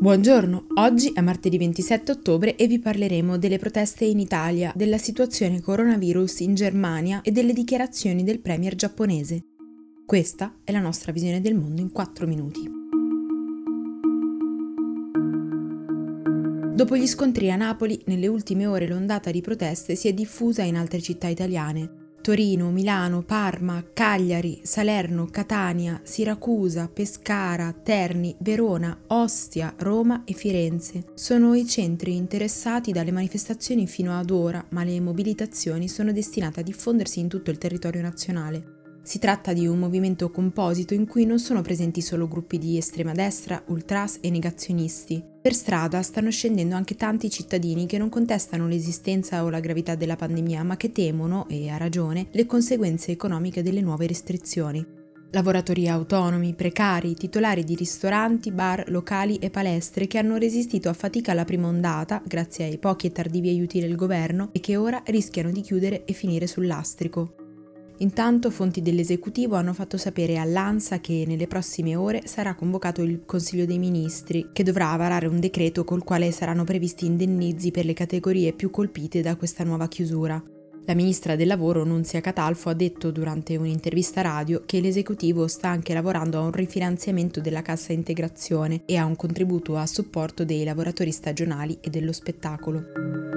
Buongiorno, oggi è martedì 27 ottobre e vi parleremo delle proteste in Italia, della situazione coronavirus in Germania e delle dichiarazioni del premier giapponese. Questa è la nostra visione del mondo in 4 minuti. Dopo gli scontri a Napoli, nelle ultime ore l'ondata di proteste si è diffusa in altre città italiane. Torino, Milano, Parma, Cagliari, Salerno, Catania, Siracusa, Pescara, Terni, Verona, Ostia, Roma e Firenze. Sono i centri interessati dalle manifestazioni fino ad ora, ma le mobilitazioni sono destinate a diffondersi in tutto il territorio nazionale. Si tratta di un movimento composito in cui non sono presenti solo gruppi di estrema destra, ultras e negazionisti. Per strada stanno scendendo anche tanti cittadini che non contestano l'esistenza o la gravità della pandemia, ma che temono, e a ragione, le conseguenze economiche delle nuove restrizioni. Lavoratori autonomi, precari, titolari di ristoranti, bar, locali e palestre che hanno resistito a fatica alla prima ondata, grazie ai pochi e tardivi aiuti del governo, e che ora rischiano di chiudere e finire sul lastrico. Intanto fonti dell'esecutivo hanno fatto sapere all'ANSA che nelle prossime ore sarà convocato il Consiglio dei Ministri, che dovrà varare un decreto col quale saranno previsti indennizi per le categorie più colpite da questa nuova chiusura. La ministra del lavoro Nunzia Catalfo ha detto durante un'intervista radio che l'esecutivo sta anche lavorando a un rifinanziamento della cassa integrazione e a un contributo a supporto dei lavoratori stagionali e dello spettacolo.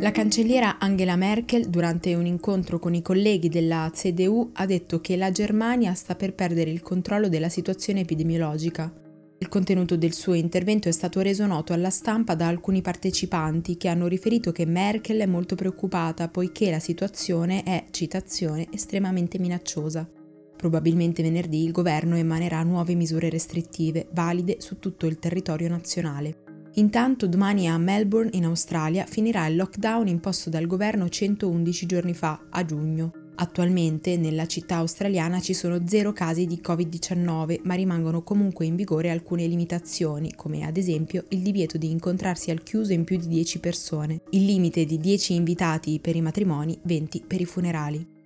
La cancelliera Angela Merkel, durante un incontro con i colleghi della CDU, ha detto che la Germania sta per perdere il controllo della situazione epidemiologica. Il contenuto del suo intervento è stato reso noto alla stampa da alcuni partecipanti che hanno riferito che Merkel è molto preoccupata poiché la situazione è, citazione, estremamente minacciosa. Probabilmente venerdì il governo emanerà nuove misure restrittive, valide su tutto il territorio nazionale. Intanto domani a Melbourne, in Australia, finirà il lockdown imposto dal governo 111 giorni fa, a giugno. Attualmente nella città australiana ci sono zero casi di Covid-19, ma rimangono comunque in vigore alcune limitazioni, come ad esempio il divieto di incontrarsi al chiuso in più di 10 persone, il limite di 10 invitati per i matrimoni, 20 per i funerali.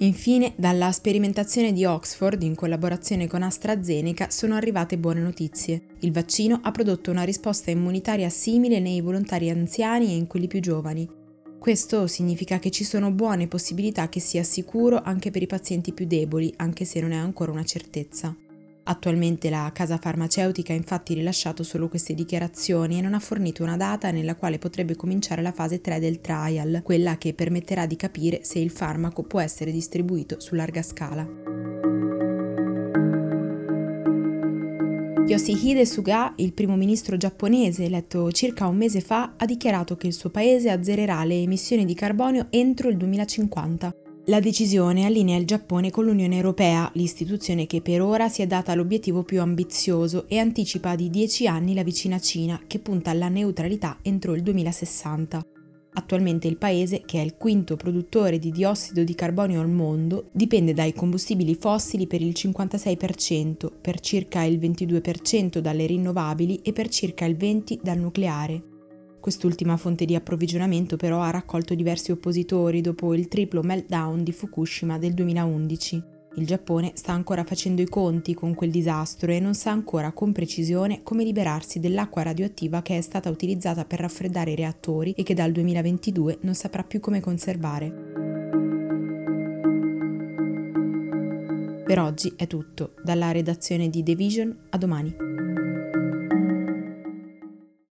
Infine, dalla sperimentazione di Oxford in collaborazione con AstraZeneca sono arrivate buone notizie. Il vaccino ha prodotto una risposta immunitaria simile nei volontari anziani e in quelli più giovani. Questo significa che ci sono buone possibilità che sia sicuro anche per i pazienti più deboli, anche se non è ancora una certezza. Attualmente la casa farmaceutica ha infatti rilasciato solo queste dichiarazioni e non ha fornito una data nella quale potrebbe cominciare la fase 3 del trial, quella che permetterà di capire se il farmaco può essere distribuito su larga scala. Yoshihide Suga, il primo ministro giapponese eletto circa un mese fa, ha dichiarato che il suo paese azzererà le emissioni di carbonio entro il 2050. La decisione allinea il Giappone con l'Unione Europea, l'istituzione che per ora si è data l'obiettivo più ambizioso e anticipa di 10 anni la vicina Cina, che punta alla neutralità entro il 2060. Attualmente il paese, che è il quinto produttore di diossido di carbonio al mondo, dipende dai combustibili fossili per il 56%, per circa il 22% dalle rinnovabili e per circa il 20% dal nucleare. Quest'ultima fonte di approvvigionamento però ha raccolto diversi oppositori dopo il triplo meltdown di Fukushima del 2011. Il Giappone sta ancora facendo i conti con quel disastro e non sa ancora con precisione come liberarsi dell'acqua radioattiva che è stata utilizzata per raffreddare i reattori e che dal 2022 non saprà più come conservare. Per oggi è tutto, dalla redazione di The Vision a domani.